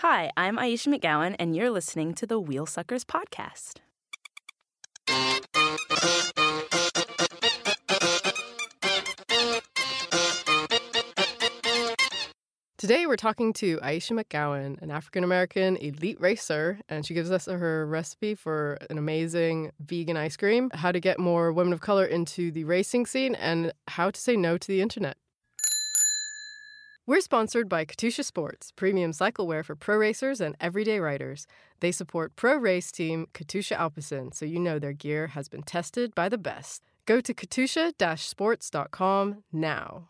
Hi, I'm Ayesha McGowan, and you're listening to the Wheel Suckers podcast. Today, we're talking to Ayesha McGowan, an African American elite racer, and she gives us her recipe for an amazing vegan ice cream, how to get more women of color into the racing scene, and how to say no to the internet. We're sponsored by Katusha Sports, premium cycle wear for pro racers and everyday riders. They support pro race team Katusha Alpecin, so you know their gear has been tested by the best. Go to katusha-sports.com now.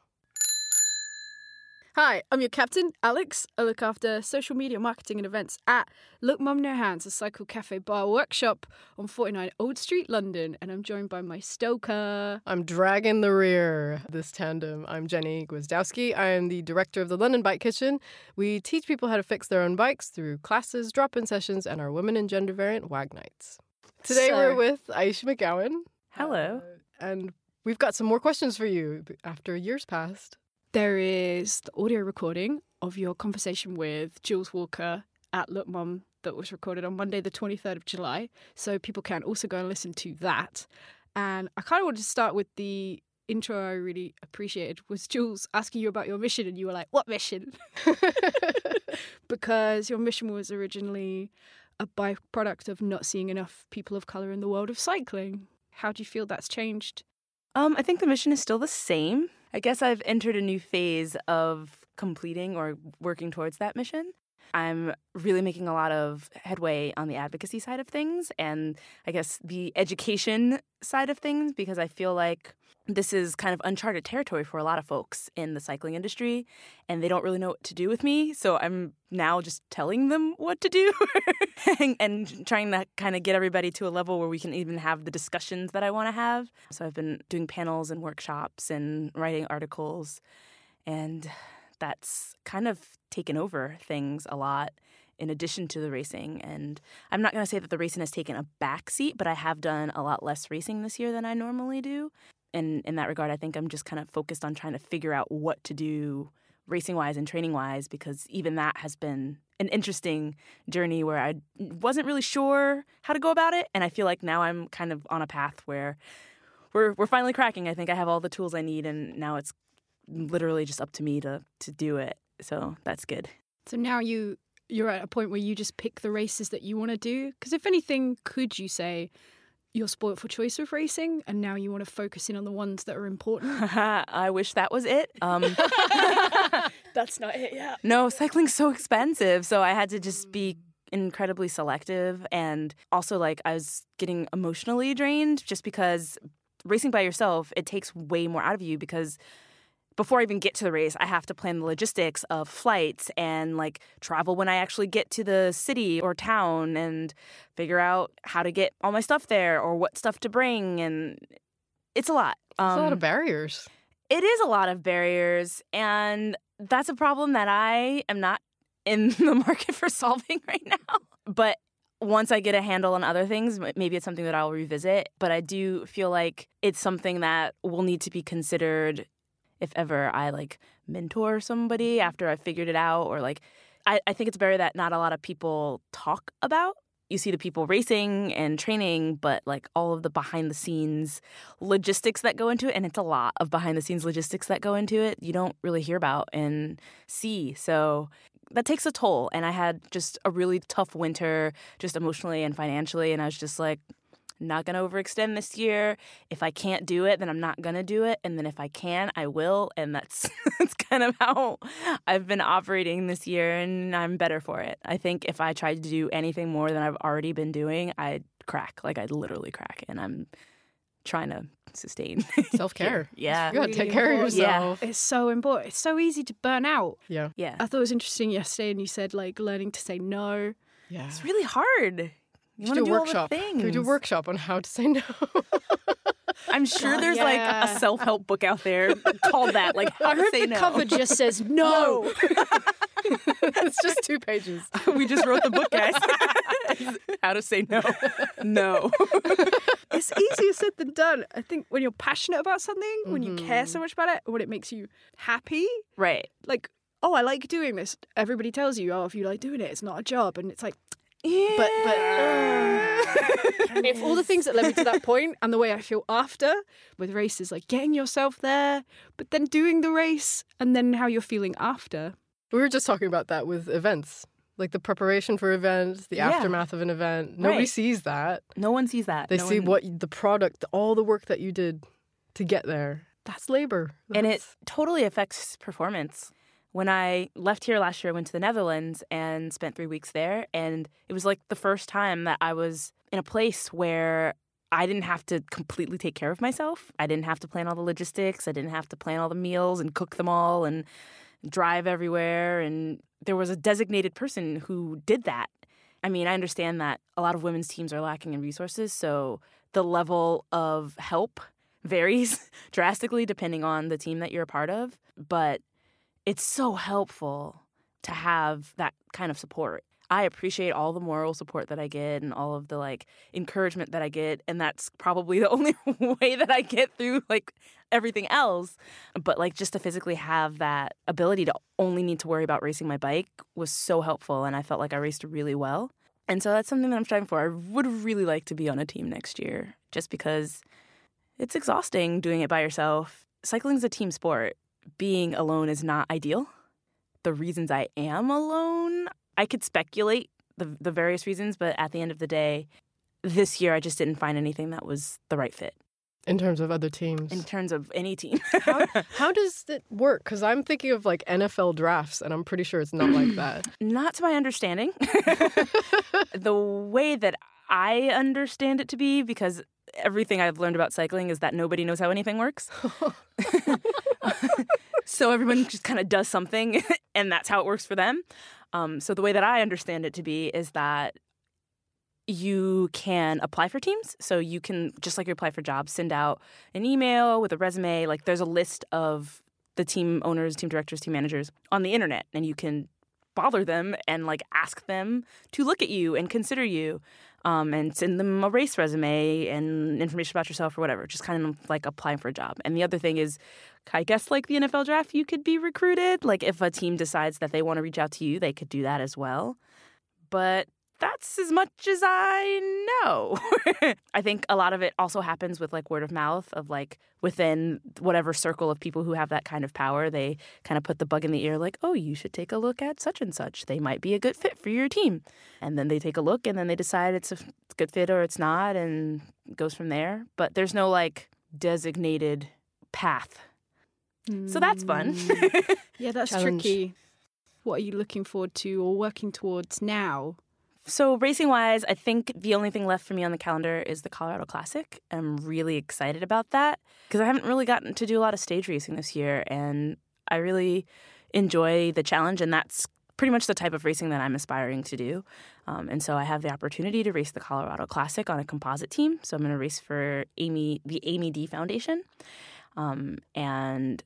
Hi, I'm your captain, Alex. I look after social media marketing and events at Look Mum No Hands, a cycle cafe bar workshop on 49 Old Street, London, and I'm joined by my stoker. I'm dragging the rear this tandem. I'm Jenni Gwiazdowski. I am the director of the London Bike Kitchen. We teach people how to fix their own bikes through classes, drop-in sessions, and our women and gender variant WAG nights. Today So- we're with Ayesha McGowan. Hello. Uh, and we've got some more questions for you after years past. There is the audio recording of your conversation with Jules Walker at Look Mum that was recorded on Monday, the 23rd of July. So people can also go and listen to that. And I kind of wanted to start with the intro I really appreciated was Jules asking you about your mission, and you were like, What mission? because your mission was originally a byproduct of not seeing enough people of color in the world of cycling. How do you feel that's changed? Um, I think the mission is still the same. I guess I've entered a new phase of completing or working towards that mission. I'm really making a lot of headway on the advocacy side of things and I guess the education side of things because I feel like this is kind of uncharted territory for a lot of folks in the cycling industry and they don't really know what to do with me. So I'm now just telling them what to do and, and trying to kind of get everybody to a level where we can even have the discussions that I want to have. So I've been doing panels and workshops and writing articles and that's kind of taken over things a lot in addition to the racing. And I'm not going to say that the racing has taken a back seat, but I have done a lot less racing this year than I normally do. And in that regard, I think I'm just kind of focused on trying to figure out what to do racing wise and training wise because even that has been an interesting journey where I wasn't really sure how to go about it. And I feel like now I'm kind of on a path where we're, we're finally cracking. I think I have all the tools I need, and now it's literally just up to me to, to do it. So that's good. So now you you're at a point where you just pick the races that you want to do. Because if anything, could you say you're spoilt for choice with racing, and now you want to focus in on the ones that are important? I wish that was it. Um, That's not it. Yeah. no, cycling's so expensive, so I had to just be incredibly selective, and also like I was getting emotionally drained just because racing by yourself it takes way more out of you because before I even get to the race, I have to plan the logistics of flights and like travel when I actually get to the city or town and figure out how to get all my stuff there or what stuff to bring. And it's a lot. It's a lot Um, of barriers. it is a lot of barriers. And that's a problem that I am not in the market for solving right now. But once I get a handle on other things, maybe it's something that I'll revisit. But I do feel like it's something that will need to be considered if ever I like mentor somebody mm-hmm. after I figured it out, or like I, I think it's barrier that not a lot of people talk about you see the people racing and training, but like all of the behind the scenes logistics that go into it, and it's a lot of behind the scenes logistics that go into it, you don't really hear about and see. So that takes a toll. And I had just a really tough winter, just emotionally and financially. And I was just like, not going to overextend this year. If I can't do it, then I'm not going to do it. And then if I can, I will. And that's that's kind of how I've been operating this year and I'm better for it. I think if I tried to do anything more than I've already been doing, I'd crack. Like I'd literally crack. And I'm trying to sustain Self care. yeah. You gotta take care of important. yourself. It's so important. It's so easy to burn out. Yeah. Yeah. I thought it was interesting yesterday, and you said like learning to say no. Yeah. It's really hard. You want to do do a all the workshop. things. Can we do a workshop on how to say no? I'm sure God, there's like a self help book out there called that, like how I to hope say the no. cover just says no. it's just two pages. we just wrote the book, guys. how to say no. No. it's easier said than done. I think when you're passionate about something, when you care Mm-hmm. so much about it, when it makes you happy, Right. like, oh, I like doing this. Everybody tells you, oh, if you like doing it, it's not a job. And it's like, but, but, uh, if all the things that led me to that point and the way I feel after with races, like getting yourself there, but then doing the race and then how you're feeling after. We were just talking about that with events. Like the preparation for events, the Yeah. aftermath of an event. Nobody Right. sees that. No one sees that. They No see one- what the product, all the work that you did to get there. That's labor. and it totally affects performance. When I left here last year, I went to the Netherlands and spent three weeks there. And it was like the first time that I was in a place where I didn't have to completely take care of myself. I didn't have to plan all the logistics. I didn't have to plan all the meals and cook them all and drive everywhere. And there was a designated person who did that. I mean, I understand that a lot of women's teams are lacking in resources. So the level of help varies drastically depending on the team that you're a part of. But it's so helpful to have that kind of support. I appreciate all the moral support that I get and all of the like encouragement that I get and that's probably the only way that I get through like everything else. But like just to physically have that ability to only need to worry about racing my bike was so helpful and I felt like I raced really well. And so that's something that I'm striving for. I would really like to be on a team next year just because it's exhausting doing it by yourself. Cycling's a team sport. Being alone is not ideal. The reasons I am alone, I could speculate the the various reasons, but at the end of the day, this year I just didn't find anything that was the right fit in terms of other teams. in terms of any team. how, how does it work? Because I'm thinking of like NFL drafts, and I'm pretty sure it's not like that. Not to my understanding. the way that I understand it to be, because everything I've learned about cycling is that nobody knows how anything works. so everyone just kind of does something, and that's how it works for them. Um, so the way that I understand it to be is that you can apply for teams. So you can, just like you apply for jobs, send out an email with a resume. Like there's a list of the team owners, team directors, team managers on the internet, and you can bother them and like ask them to look at you and consider you um, and send them a race resume and information about yourself or whatever just kind of like applying for a job. And the other thing is i guess like the nfl draft you could be recruited. Like if a team decides that they want to reach out to you they could do that as well. But that's as much as I know. I think a lot of it also happens with like word of mouth of like within whatever circle of people who have that kind of power, they kind of put the bug in the ear like, "Oh, you should take a look at such and such. They might be a good fit for your team." And then they take a look and then they decide it's a good fit or it's not and it goes from there. But there's no like designated path. So that's fun. Mm. Yeah, that's Challenge. tricky. What are you looking forward to or working towards now? So racing wise, I think the only thing left for me on the calendar is the Colorado Classic. I'm really excited about that because I haven't really gotten to do a lot of stage racing this year, and I really enjoy the challenge, and that's pretty much the type of racing that I'm aspiring to do. Um, and so I have the opportunity to race the Colorado Classic on a composite team. So I'm going to race for Amy, the Amy D Foundation, um, and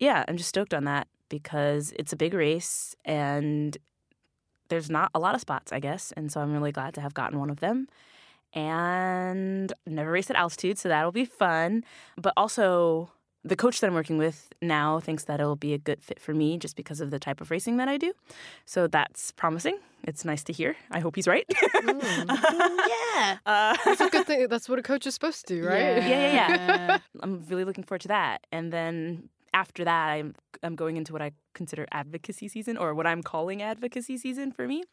yeah, I'm just stoked on that because it's a big race and there's not a lot of spots, I guess. And so I'm really glad to have gotten one of them. And never raced at altitude, so that'll be fun. But also, the coach that I'm working with now thinks that it'll be a good fit for me just because of the type of racing that I do. So that's promising. It's nice to hear. I hope he's right. yeah. uh, That's a good thing. That's what a coach is supposed to do, right? yeah, yeah, yeah. I'm really looking forward to that. And then after that, I'm I'm going into what I consider advocacy season, or what I'm calling advocacy season for me,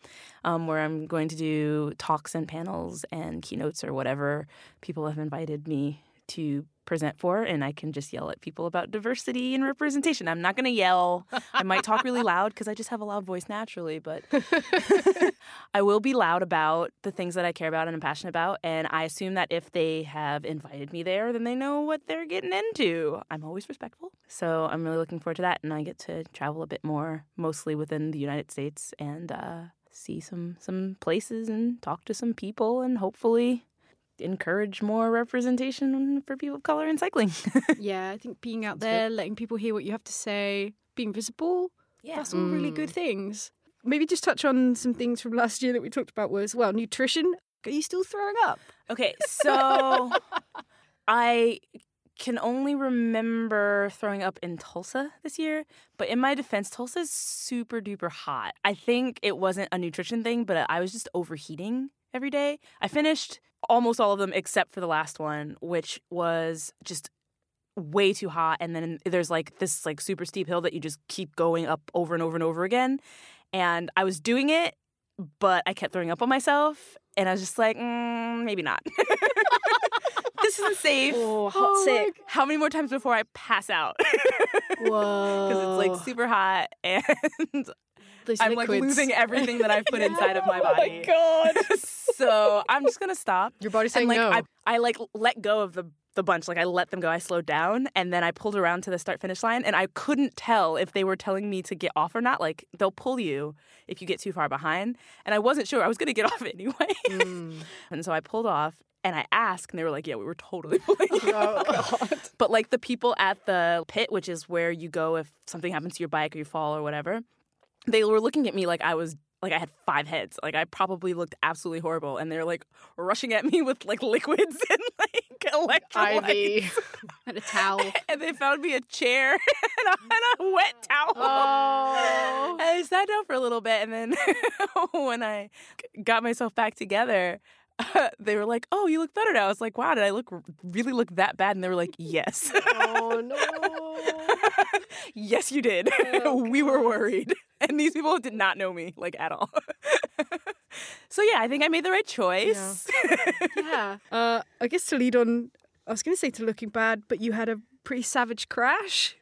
um, where I'm going to do talks and panels and keynotes or whatever people have invited me to present for, and I can just yell at people about diversity and representation. I'm not going to yell. I might talk really loud because I just have a loud voice naturally, but I will be loud about the things that I care about and I'm passionate about. And I assume that if they have invited me there, then they know what they're getting into. I'm always respectful. So I'm really looking forward to that. And I get to travel a bit more, mostly within the United States, and uh, see some, some places and talk to some people and hopefully encourage more representation for people of color in cycling. yeah, I think being out there, letting people hear what you have to say, being visible, Yeah. that's all really good mm. things. Maybe just touch on some things from last year that we talked about was, well, nutrition. Are you still throwing up? Okay, so I can only remember throwing up in Tulsa this year, but in my defense, Tulsa is super duper hot. I think it wasn't a nutrition thing, but I was just overheating every day. I finished almost all of them except for the last one, which was just way too hot. And then there's like this like super steep hill that you just keep going up over and over and over again. And i was doing it but i kept throwing up on myself. And i was just like mm, maybe not. This isn't safe. Oh, hot sick. how many more times before i pass out? Whoa. because it's like super hot. And Those i'm like losing everything that i've put inside of my body. Oh God. so i'm just gonna stop. Your body's and saying like no. I, I like let go of the the bunch. Like i let them go. I slowed down and then i pulled around to the start finish line and i couldn't tell if they were telling me to get off or not. Like they'll pull you if you get too far behind. And i wasn't sure i was going to get off anyway. Mm. and so i pulled off and i asked and they were like yeah we were totally pulling you Oh, but like the people at the pit which is where you go if something happens to your bike or you fall or whatever they were looking at me like i was like I had five heads. Like I probably looked absolutely horrible, and they're like rushing at me with like liquids and like electrolytes. IV. and a towel. And they found me a chair and a, and a wet towel. Oh. And I sat down for a little bit, and then when I got myself back together, they were like, "Oh, you look better now." I was like, "Wow, did I look really look that bad?" And they were like, "Yes, Oh no. yes, you did. we were worried, and these people did not know me like at all." so yeah, I think I made the right choice. yeah. Uh, I guess to lead on, I was going to say to looking bad, but you had a pretty savage crash.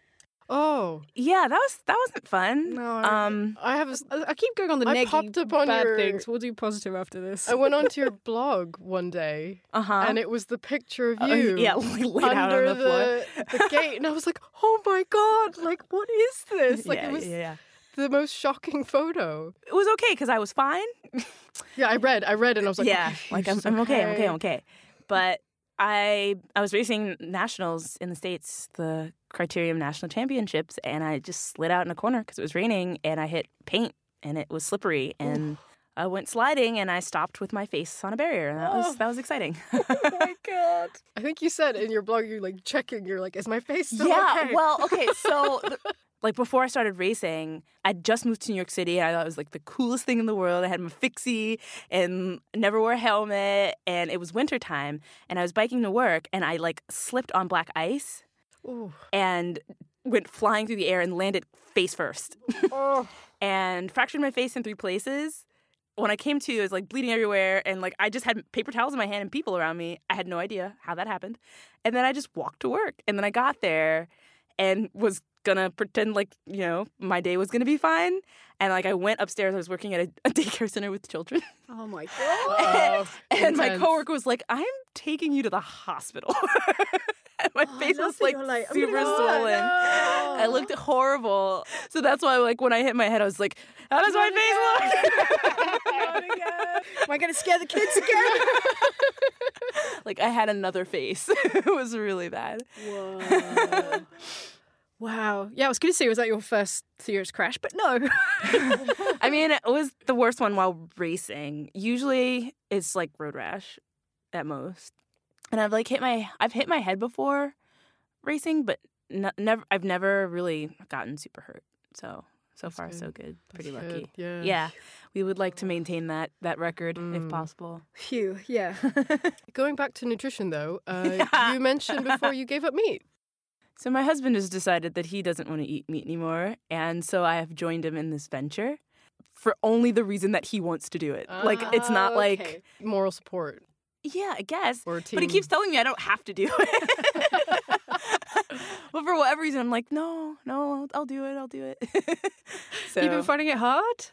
Oh. Yeah, that was that wasn't fun. No, I- Um, I have a s- I, I keep going on the I negative popped up on bad your- things. We'll do positive after this. I went onto your blog one day uh huh. and it was the picture of Uh, you. yeah, laid out under on the floor. the, the gate, and I was like, "Oh my god! Like, what is this? Like, yeah, it was yeah, yeah. the most shocking photo." It was okay because I was fine. Yeah, I read, I read, and I was like, yeah, okay, like I'm, I'm okay, I'm okay, I'm okay. But I I was racing nationals in the states, the Criterium National Championships, and I just slid out in a corner because it was raining, and I hit paint, and it was slippery, and I went sliding, and I stopped with my face on a barrier, and that was oh. that was exciting. oh my god. I think you said in your blog you're like checking. You're like, "Is my face still yeah, okay?" well, okay, so like before I started racing, I just moved to New York City. And I thought it was like the coolest thing in the world. I had my fixie and never wore a helmet, and it was wintertime, and I was biking to work, and I like slipped on black ice Ooh. and went flying through the air and landed face first, Oh. and fractured my face in three places. When I came to, it was like bleeding everywhere, and like I just had paper towels in my hand and people around me. I had no idea how that happened, and then I just walked to work, and then I got there, and was gonna pretend like you know my day was gonna be fine, and like I went upstairs. I was working at a, a daycare center with children, Oh my god. Oh, and my coworker was like, "I'm taking you to the hospital." my Oh, face was like like, oh "I'm gonna super go." swollen. No. I looked horrible. So that's why, like, when I hit my head, I was like, "How does my face oh, look?" Am I going to scare the kids again? like, I had another face. it was really bad. Whoa. wow. Yeah, I was going to say, was that your first serious crash? But no. I mean, it was the worst one while racing. Usually, it's like road rash, at most. And I've like hit my, I've hit my head before racing, but n- never. I've never really gotten super hurt. So so That's far good. so good. Pretty That's lucky. good, yeah. Yeah. We would like to maintain that that record if Mm. possible. Phew, yeah. Going back to nutrition, though, uh, you mentioned before you gave up meat. So my husband has decided that he doesn't want to eat meat anymore, and so I have joined him in this venture for only the reason that he wants to do it. like it's not Ah, like. Moral support yeah, I guess. or team. But he keeps telling me I don't have to do it. but for whatever reason, I'm like, no, no, I'll, I'll do it. I'll do it. so, You've been finding it hard?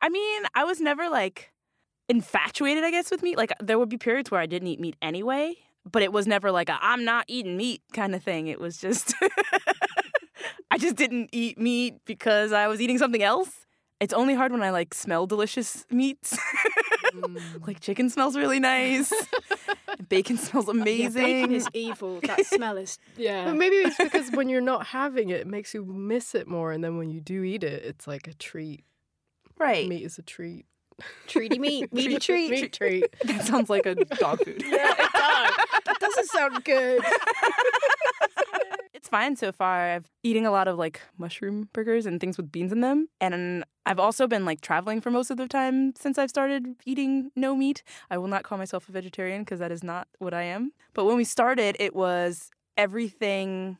I mean, I was never like infatuated, I guess, with meat. Like there would be periods where I didn't eat meat anyway, but it was never like a I'm not eating meat kind of thing. It was just I just didn't eat meat because I was eating something else. It's only hard when I like smell delicious meats. Mm. like chicken smells really nice. Bacon smells Yeah, amazing. bacon is evil. That smell is, yeah. But maybe it's because when you're not having it, it makes you miss it more, and then when you do eat it, it's like a treat. right. Meat is a treat. Treaty meat. Meaty treat. Meat treat. That sounds like a dog food. Yeah, it does. That doesn't sound good. It's fine so far. I've eating a lot of like mushroom burgers and things with beans in them. And I've also been like traveling for most of the time since I've started eating no meat. I will not call myself a vegetarian because that is not what I am. But when we started, it was everything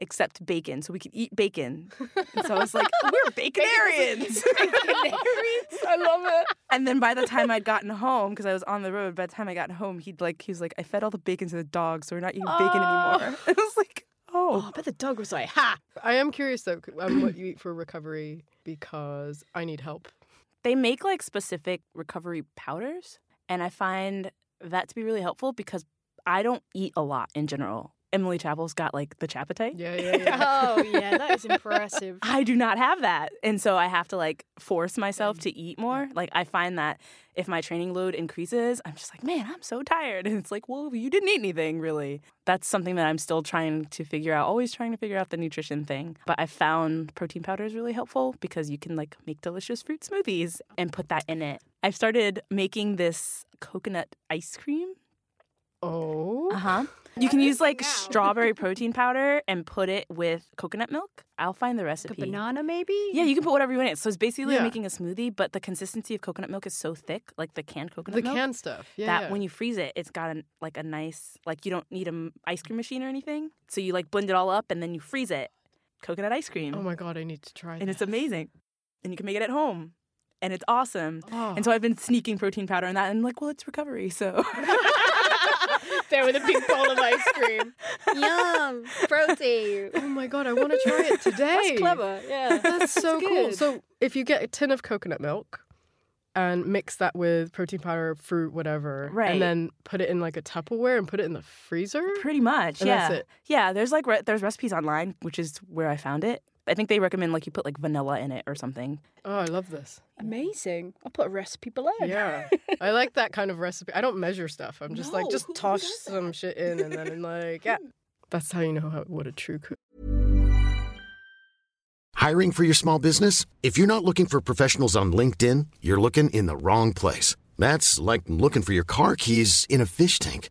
except bacon. So we could eat bacon. And so I was like, we're baconarians. baconarians. I love it. And then by the time I'd gotten home, because I was on the road, by the time I got home, he'd like he was like, I fed all the bacon to the dogs, so we're not eating bacon anymore. I was like, Oh, oh, I bet the dog was like, ha! I am curious though um, what you eat for recovery because I need help. they make like specific recovery powders, and I find that to be really helpful because I don't eat a lot in general. Emily Chappell's got like the chapatite. Yeah, yeah, yeah. Oh, yeah, that is impressive. I do not have that. And so I have to like force myself to eat more. Like I find that if my training load increases, I'm just like, man, I'm so tired. And it's like, well, you didn't eat anything really. That's something that I'm still trying to figure out, always trying to figure out the nutrition thing. But I found protein powder is really helpful because you can like make delicious fruit smoothies and put that in it. I've started making this coconut ice cream. Oh, Uh huh. You can use like strawberry protein powder and put it with coconut milk. I'll find the Like recipe. a banana, maybe? Yeah, you can put whatever you want in it. So it's basically Yeah. making a smoothie, but the consistency of coconut milk is so thick, like the canned coconut the milk, canned stuff. Yeah, that yeah. when you freeze it, it's got a, like a nice, like you don't need an ice cream machine or anything. So you like blend it all up and then you freeze it. Coconut ice cream. oh my god, I need to try. and it's amazing. And you can make it at home. And it's awesome. Oh. And so I've been sneaking protein powder in that and like, well, it's recovery. So there with a big bowl of ice cream. Yum! Protein. Oh my god, I want to try it today. That's clever. Yeah. That's so cool. So if you get a tin of coconut milk and mix that with protein powder, fruit, whatever, Right. and then put it in like a Tupperware and put it in the freezer. pretty much. And yeah. that's it. Yeah. There's like, re- there's recipes online, which is where I found it. I think they recommend like you put like vanilla in it or something. Oh, I love this. Amazing. I'll put a recipe below. Yeah, I like that kind of recipe. I don't measure stuff. I'm just like, just toss some shit in, and then I'm like, yeah. That's how you know how, what a true cook. Hiring for your small business? If you're not looking for professionals on LinkedIn, you're looking in the wrong place. That's like looking for your car keys in a fish tank.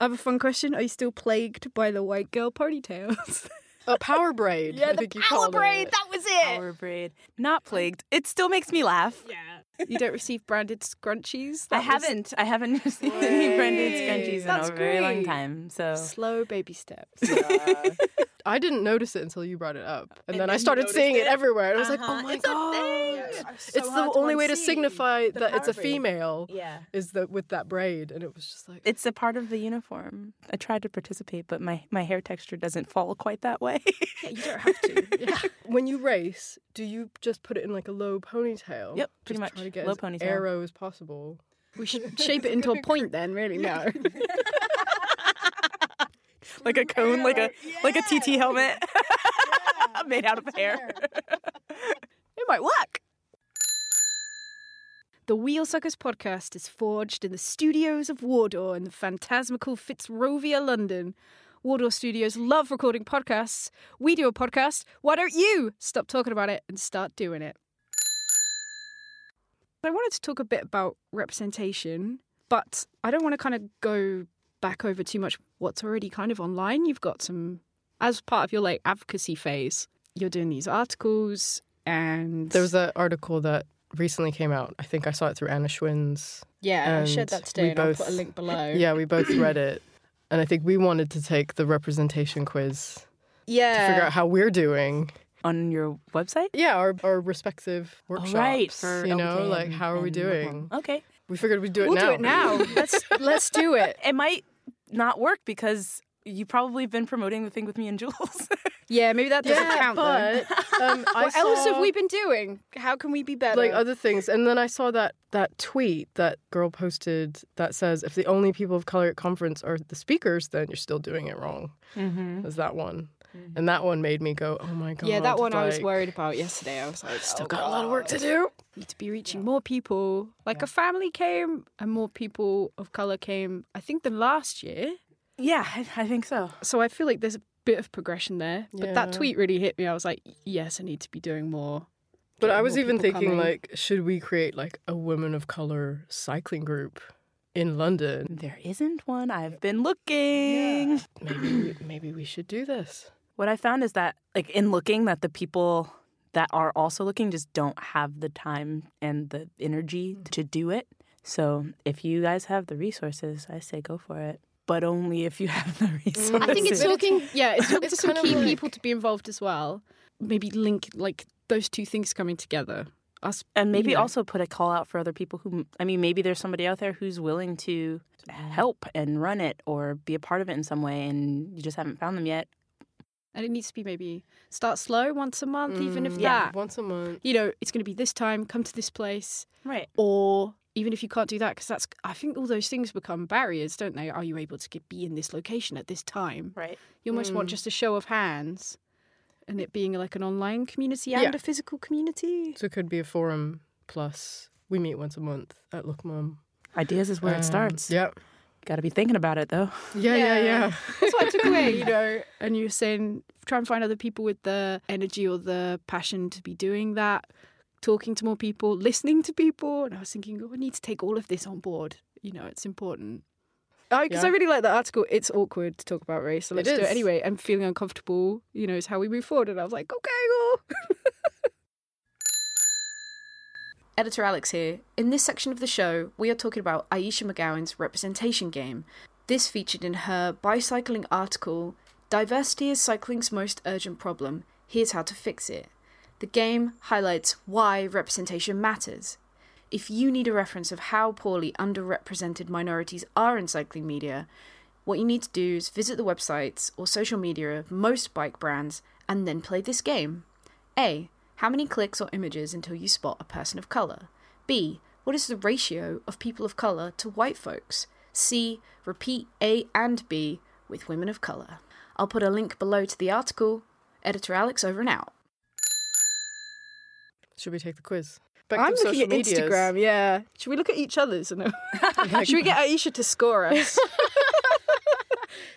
I have a fun question. Are you still plagued by the white girl ponytails? A power braid. yeah, I the think you power called braid. it. That was it. Power braid. Not plagued. It still makes me laugh. Yeah. You don't receive branded scrunchies. I was haven't. I haven't received any branded scrunchies in That's a very long time. So Slow baby steps. I didn't notice it until you brought it up, and, And then then I started seeing it, it? everywhere. And I was like, Uh-huh. "Oh my It's a god!" thing. It's, so the only way to signify that it's a female. yeah, Is that with that braid, and it was just like it's a part of the uniform. I tried to participate, but my my hair texture doesn't fall quite that way. Yeah, you don't have to. yeah. When you race, do you just put it in like a low ponytail? Yep, pretty Just much. Try to get Low as ponytail. aero as possible. We should shape it into a point then, really. No. like a cone, like a like a TT helmet made out of hair. It might work. The Wheel Suckers podcast is forged in the studios of Wardour in the phantasmical Fitzrovia, London. Wardour Studios love recording podcasts. We do a podcast. Why don't you stop talking about it and start doing it? I wanted to talk a bit about representation, but I don't want to kind of go back over too much what's already kind of online. You've got some, as part of your like advocacy phase, you're doing these articles and There was that article that recently came out. I think I saw it through Anna Schwinn's. Yeah, I shared that today, and I'll put a link below. Yeah, we both read it, and I think we wanted to take the representation quiz yeah. to figure out how we're doing. On your website? Yeah, our our respective Oh, workshops. right. For you know, LBK like how are we and doing? Bookworm. Okay. We figured we'd do it we'll now. do it now. let's let's do it. It might not work because you probably have been promoting the thing with me and Jules. Yeah, maybe that doesn't Yeah, count. though. but um, I what else have we been doing? How can we be better? like other things. And then I saw that that tweet that girl posted that says, "If the only people of color at conference are the speakers, then you're still doing it wrong." mm-hmm. Was that one? Mm-hmm. And that one made me go, "Oh my god!" yeah, that one I was worried about yesterday. I was like, Still oh, got a lot of work to God. do. Need to be reaching more people. Like a family came, and more people of color came. I think than last year. Yeah, I, I think so. So I feel like there's a bit of progression there. But that tweet really hit me. I was like, yes, I need to be doing more. But I was even thinking, coming. like, should we create like a women of color cycling group in London? There isn't one. I've been looking. Maybe maybe we should do this. What I found is that, like, in looking, that the people that are also looking just don't have the time and the energy mm-hmm. to do it. So if you guys have the resources, I say go for it. But only if you have the resources. I think it's talking. Yeah, it's talking It's to some key like- people to be involved as well. Maybe link like those two things coming together. Us and maybe you know. also put a call out for other people who i mean maybe there's somebody out there who's willing to help and run it or be a part of it in some way and you just haven't found them yet and it needs to be maybe start slow once a month, even if Mm, that. once a month. You know, it's going to be this time. Come to this place, right or even if you can't do that, because that's. I think all those things become barriers, don't they? Are you able to get, be in this location at this time? right You almost want Mm. just a show of hands, and it being like an online community and Yeah. a physical community. So it could be a forum plus we meet once a month at Look Mum. ideas is where Um, it starts Yeah. Got to be thinking about it though Yeah, yeah, yeah. That's what I took away, you know. And you're saying try and find other people with the energy or the passion to be doing that, talking to more people, listening to people. And I was thinking, oh, I need to take all of this on board. You know, it's important. Because I Yeah. really like that article. It's awkward to talk about race, so let's do it anyway. I'm feeling uncomfortable. You know, is how we move forward. And I was like, okay, well. Editor Alex here. In this section of the show, we are talking about Ayesha McGowan's representation game. This featured in her bicycling article, Diversity is Cycling's Most Urgent Problem. Here's how to fix it. The game highlights why representation matters. If you need a reference of how poorly underrepresented minorities are in cycling media, what you need to do is visit the websites or social media of most bike brands and then play this game. A. How many clicks or images until you spot a person of colour? B. What is the ratio of people of colour to white folks? C. Repeat A and B with women of colour. I'll put a link below to the article. Editor Alex over and out. Should we take the quiz? I'm looking at medias. Instagram, yeah. Should we look at each other's? No. Should we get Ayesha to score us?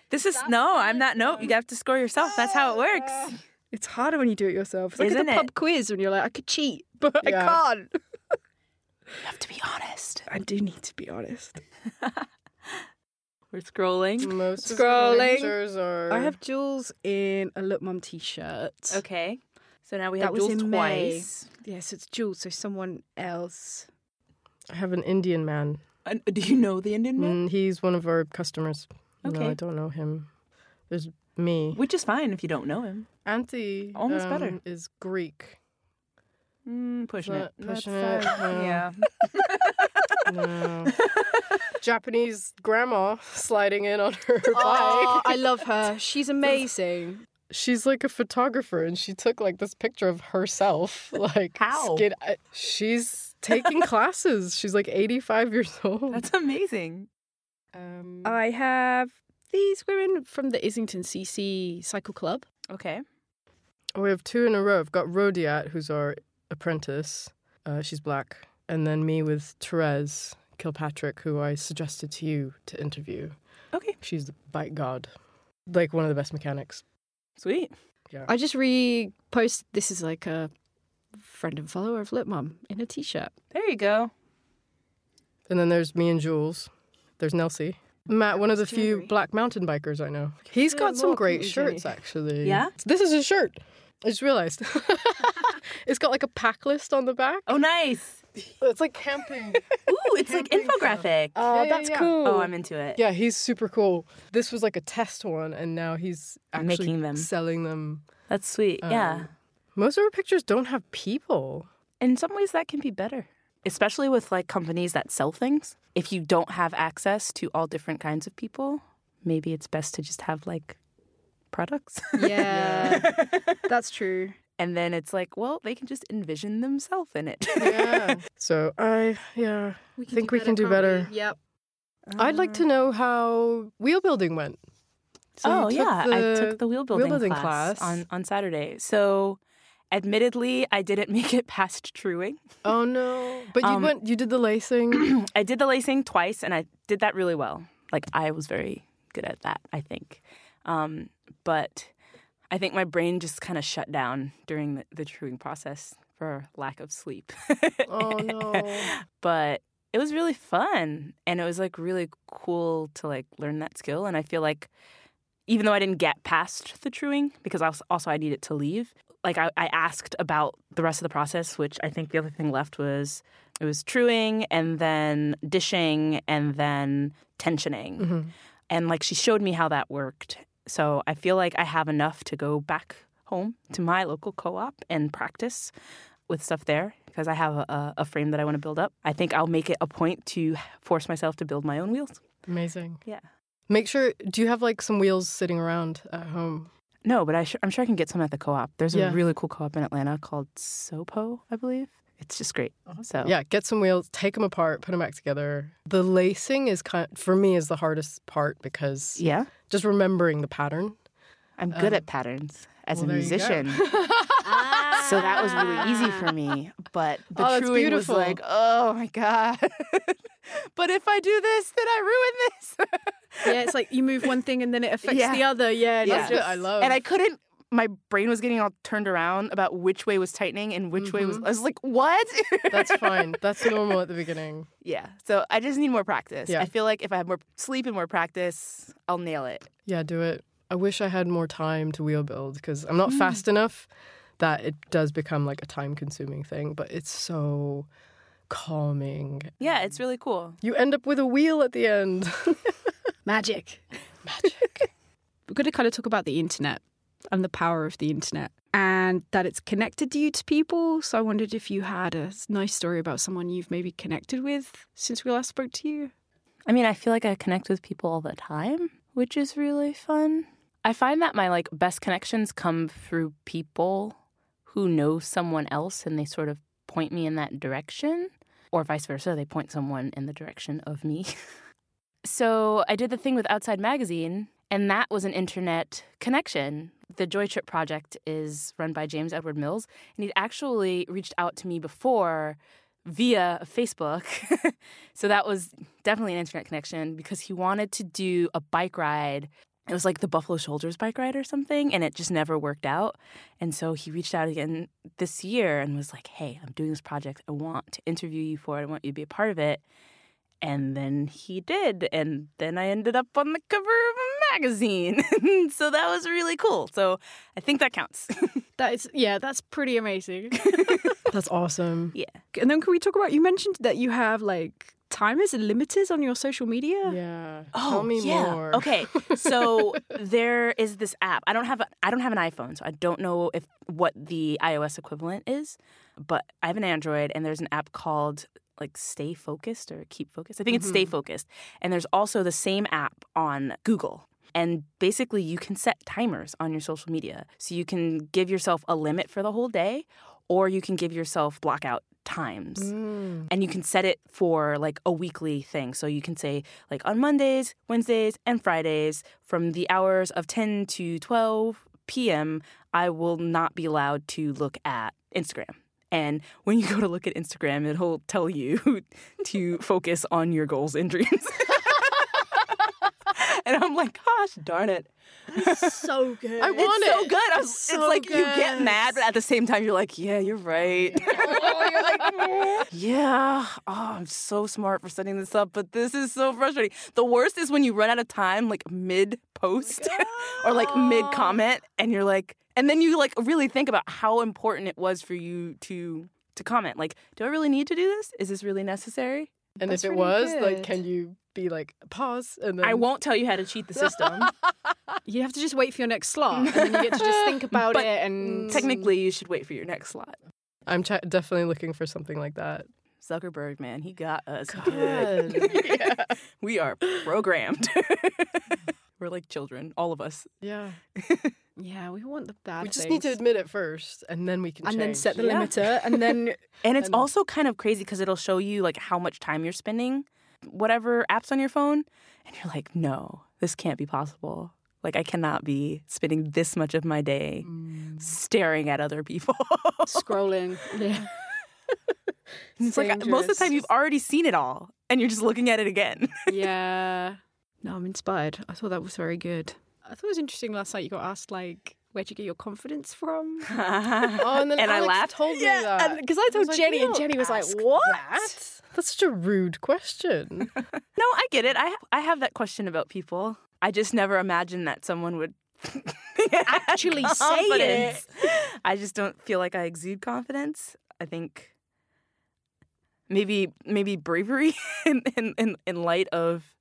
This is no, I'm not. No, you have to score yourself. That's how it works. It's harder when you do it yourself. It's like Isn't at the it? pub quiz when you're like, I could cheat, but Yeah. I can't. You have to be honest. I do need to be honest. We're scrolling. Most of Scrolling. the answers are. I have Jules in a Look Mum t-shirt. Okay. So now we That have was Jules in May. twice. Yes, it's Jules, so someone else. I have an Indian man. Uh, do you know the Indian man? Mm, he's one of our customers. No, Okay. I don't know him. There's me. Which is fine if you don't know him. Auntie Almost better. um, is Greek. Mm, pushing Is it. pushing it? No. yeah. No. Japanese grandma sliding in on her Oh, bike. I love her. She's amazing. She's like a photographer, and she took like this picture of herself. Like How? skid- I- She's taking classes. She's like 85 years old. That's amazing. um, I have these women from the Islington CC Cycle Club. Okay. we have two in a row. I've got Rodiat, who's our apprentice. Uh, she's black, and then me with Therese Kilpatrick, who I suggested to you to interview. Okay. She's the bike god, like one of the best mechanics. Sweet. Yeah. I just repost. This is like a friend and follower of Look Mum in a t-shirt. There you go. And then there's me and Jules. There's Nelsie. Matt, one of the few black mountain bikers I know. He's got some great shirts, actually. Yeah? This is his shirt. I just realized. it's got like a pack list on the back. Oh, nice. It's like camping. Ooh, it's like Camping stuff. infographic. Oh, Yeah, yeah, that's yeah. cool. oh, I'm into it. yeah, he's super cool. This was like a test one, and now he's actually Making them. selling them. That's sweet. yeah. Um, Most of our pictures don't have people. In some ways, that can be better, especially with like companies that sell things. If you don't have access to all different kinds of people, maybe it's best to just have like products. Yeah, that's true. and then it's like, well, they can just envision themselves in it. Yeah. so I, yeah, We think we can do better. Yep. I'd like to ah. know how wheel building went. So oh yeah, I took the the wheel building, building class, class. on on Saturday. So, admittedly, I didn't make it past truing. Oh no! But you Um, went. You did the lacing. I did the lacing twice, and I did that really well. Like I was very good at that, I think. Um, but I think my brain just kind of shut down during the, the truing process for lack of sleep. oh no! but it was really fun and it was like really cool to like learn that skill and i feel like even though i didn't get past the truing because I also i needed to leave like I, I asked about the rest of the process which i think the other thing left was it was truing and then dishing and then tensioning Mhm. and like she showed me how that worked so i feel like i have enough to go back home to my local co-op and practice with stuff there because I have a, a frame that I want to build up. I think I'll make it a point to force myself to build my own wheels. Amazing. Yeah. Make sure. Do you have like some wheels sitting around at home? No, but I I'm sure I can get some at the co-op. There's Yeah. a really cool co-op in Atlanta called Sopo, I believe. It's just great. So Yeah, get some wheels, take them apart, put them back together. The lacing is kind for me is the hardest part because yeah, just remembering the pattern. I'm good Um, at patterns as well, a there you go. musician. so that was really easy for me. But the Oh, truing was beautiful. like, oh my god. but if I do this, then I ruin this. Yeah, it's like you move one thing and then it affects Yeah. the other. Yeah, Yeah. just- I love. and I couldn't. My brain was getting all turned around about which way was tightening and which way was. Mhm. I was like, "What?" That's fine. That's normal at the beginning. yeah. So I just need more practice. Yeah. I feel like if I have more sleep and more practice, I'll nail it. Yeah, do it. I wish I had more time to wheel build because I'm not fast enough that it does become like a time consuming thing, but it's so calming. Yeah, it's really cool. You end up with a wheel at the end. magic. Magic. We're going to kind of talk about the internet and the power of the internet and that it's connected to you to people. So I wondered if you had a nice story about someone you've maybe connected with since we last spoke to you. I mean, I feel like I connect with people all the time, which is really fun. I find that my like best connections come through people who know someone else and they sort of point me in that direction. or vice versa. They point someone in the direction of me. so I did the thing with Outside Magazine, and that was an internet connection. The Joy Trip project is run by James Edward Mills, and he'd actually reached out to me before via Facebook. so that was definitely an internet connection because he wanted to do a bike ride. It was like the Buffalo Soldiers bike ride or something, and it just never worked out. And so he reached out again this year and was like, Hey, I'm doing this project. I want to interview you for it. I want you to be a part of it. And then he did. And then I ended up on the cover of a magazine. so that was really cool. So I think that counts. That is, yeah, that's pretty amazing. That's awesome. yeah. and then can we talk about? You mentioned that you have like timers and limiters on your social media. Yeah. Oh, Tell me yeah. more. Okay, so there is this app. I don't have a, I don't have an iPhone, so I don't know if what the iOS equivalent is. But I have an Android, and there's an app called like Stay Focused or Keep Focused. I think it's Stay Focused, and there's also the same app on Google. And basically, you can set timers on your social media, so you can give yourself a limit for the whole day, or you can give yourself blackout times Mm. and you can set it for like a weekly thing. So you can say like on Mondays, Wednesdays, and Fridays from the hours of 10 to 12 p.m., I will not be allowed to look at Instagram. And when you go to look at Instagram, it'll tell you to focus on your goals and dreams. and I'm like, gosh darn it. It's so good. I want it's so good. I was, So it's like you get mad, but at the same time, you're like, yeah, you're right. oh, you're like, Yeah. Oh, I'm so smart for setting this up, but this is so frustrating. The worst is when you run out of time, like mid post oh or like mid comment, and you're like, and then you like really think about how important it was for you to to comment. Like, do I really need to do this? Is this really necessary? and That's if it really was, like, can you be like, pause? And then I won't tell you how to cheat the system. You have to just wait for your next slot, and then you get to just think about But it. And Technically, you should wait for your next slot. I'm ch- definitely looking for something like that. Zuckerberg, man, he got us good. yeah. We are programmed. We're like children, all of us. Yeah. yeah, we want the bad. we just need to admit it first, and then we can and then set the Yeah. limiter, and then And it's And- also kind of crazy because it'll show you like how much time you're spending, whatever apps on your phone, and you're like, no, this can't be possible. Like I cannot be spending this much of my day Mm. staring at other people. scrolling. Yeah, it's like most of the time you've already seen it all, and you're just looking at it again. yeah. No, I'm inspired. I thought that was very good. I thought it was interesting last night. You got asked like, "Where'd you get your confidence from?" Oh, and then And I laughed. told me that. because I told was like, Jenni, "You and Jenni was like, "What?" that. That's such a rude question. No, I get it. I I have that question about people. I just never imagined that someone would Actually say it. I just don't feel like I exude confidence. I think maybe maybe bravery in, in, in, in light of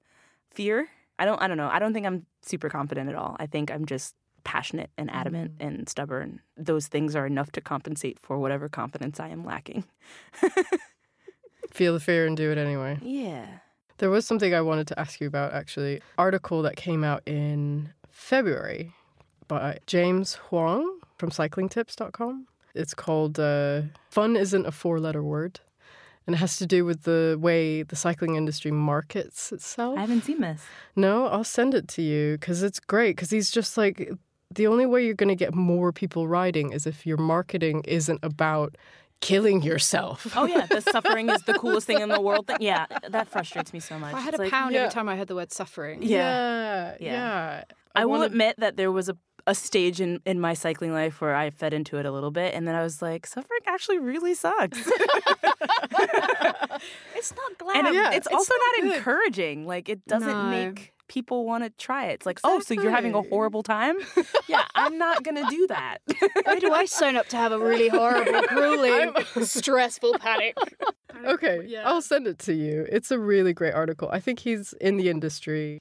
fear. I don't I don't know. I don't think I'm super confident at all. I think I'm just passionate and adamant and stubborn. Those things are enough to compensate for whatever confidence I am lacking. Feel the fear and do it anyway. Yeah. There was something I wanted to ask you about actually. Article that came out in February by James Huang from cyclingtips.com. It's called uh, Fun Isn't a Four Letter Word. And it has to do with the way the cycling industry markets itself. I haven't seen this. No, I'll send it to you because it's great. Because he's just like, the only way you're going to get more people riding is if your marketing isn't about killing yourself. Oh yeah, the suffering is the coolest thing in the world. Thing. Yeah, that frustrates me so much. I had It's a like, pound yeah. every time I heard the word suffering. yeah. Yeah. yeah. I, will wanna- admit that there was a, a stage in, in my cycling life where I fed into it a little bit, and then I was like, suffering actually really sucks. It's not glad. and it- Yeah, it's it's also not not, encouraging. Like it doesn't No. make people want to try it. It's like, oh, so you're having a horrible time? yeah, I'm not gonna do that. Why do I sign up to have a really horrible, grueling, stressful panic? Okay, Yeah. I'll send it to you. It's a really great article. I think he's in the industry.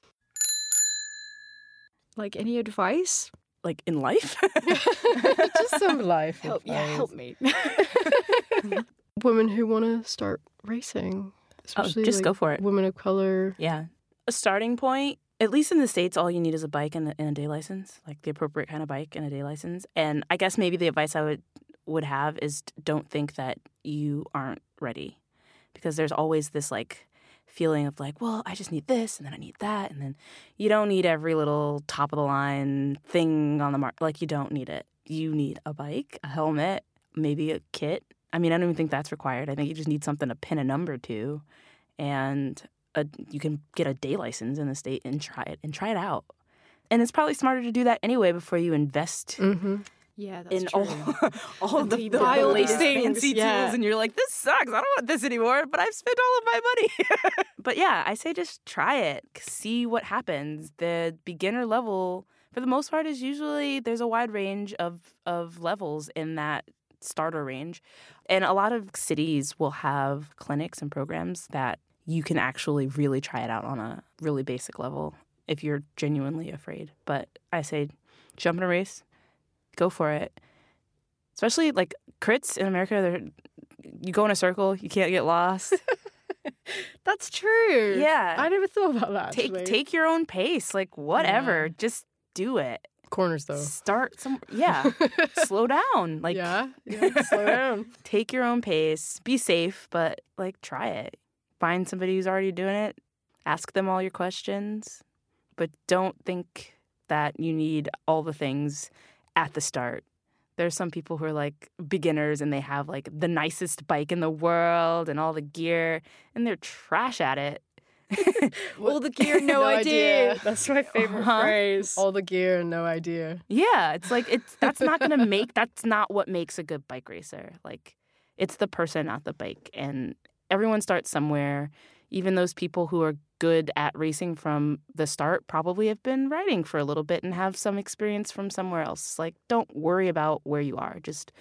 Like any advice? Like in life. Just some life. Help, yeah, help me. Women who want to start racing, oh, especially Oh, just like, go for it. Women of color. Yeah. A starting point, at least in the States, all you need is a bike and a, and a day license, like the appropriate kind of bike and a day license. And I guess maybe the advice I would, would have is don't think that you aren't ready because there's always this like feeling of like, well, I just need this and then I need that. And then you don't need every little top of the line thing on the market. Like, you don't need it. You need a bike, a helmet, maybe a kit. I mean, I don't even think that's required. I think you just need something to pin a number to. And a, you can get a day license in the state and try it and try it out. And it's probably smarter to do that anyway before you invest Mm-hmm. Yeah, that's in true. all, all the, the buy all these things, fancy yeah. tools, and you're like, this sucks. I don't want this anymore, but I've spent all of my money. but yeah, I say just try it, see what happens. The beginner level, for the most part, is usually there's a wide range of of levels in that starter range, and a lot of cities will have clinics and programs that you can actually really try it out on a really basic level if you're genuinely afraid. But I say, jump in a race, go for it. Especially like crits in America, they're you go in a circle, you can't get lost. That's true. Yeah. I never thought about that. take actually. take your own pace, like whatever, Yeah. just do it. Corners though. Start some yeah. Slow down. Like yeah, yeah. Slow down. take your own pace, be safe, but like try it. Find somebody who's already doing it, ask them all your questions, but don't think that you need all the things at the start. There's some people who are like beginners and they have like the nicest bike in the world and all the gear and they're trash at it. all the gear, no, No idea. idea. That's my favorite Uh-huh. phrase. All the gear and no idea. Yeah, it's like it's that's not to make that's not what makes a good bike racer. Like it's the person, not the bike. And everyone starts somewhere. Even those people who are good at racing from the start probably have been riding for a little bit and have some experience from somewhere else. Like don't worry about where you are. Just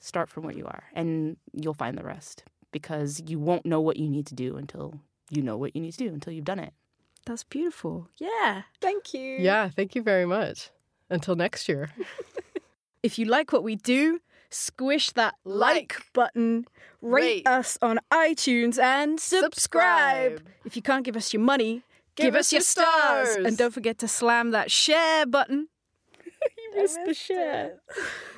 start from where you are and you'll find the rest because you won't know what you need to do until you know what you need to do until you've done it. That's beautiful. Yeah. Thank you. Yeah, thank you very much. Until next year. If you like what we do, squish that like, Like, button, rate, rate, us on iTunes, and subscribe. subscribe. If you can't give us your money, give, Give us, us your stars. stars. And don't forget to slam that share button. you missed the share.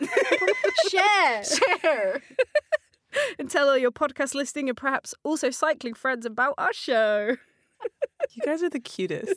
share. Share. And tell all your podcast listening and perhaps also cycling friends about our show. You guys are the cutest.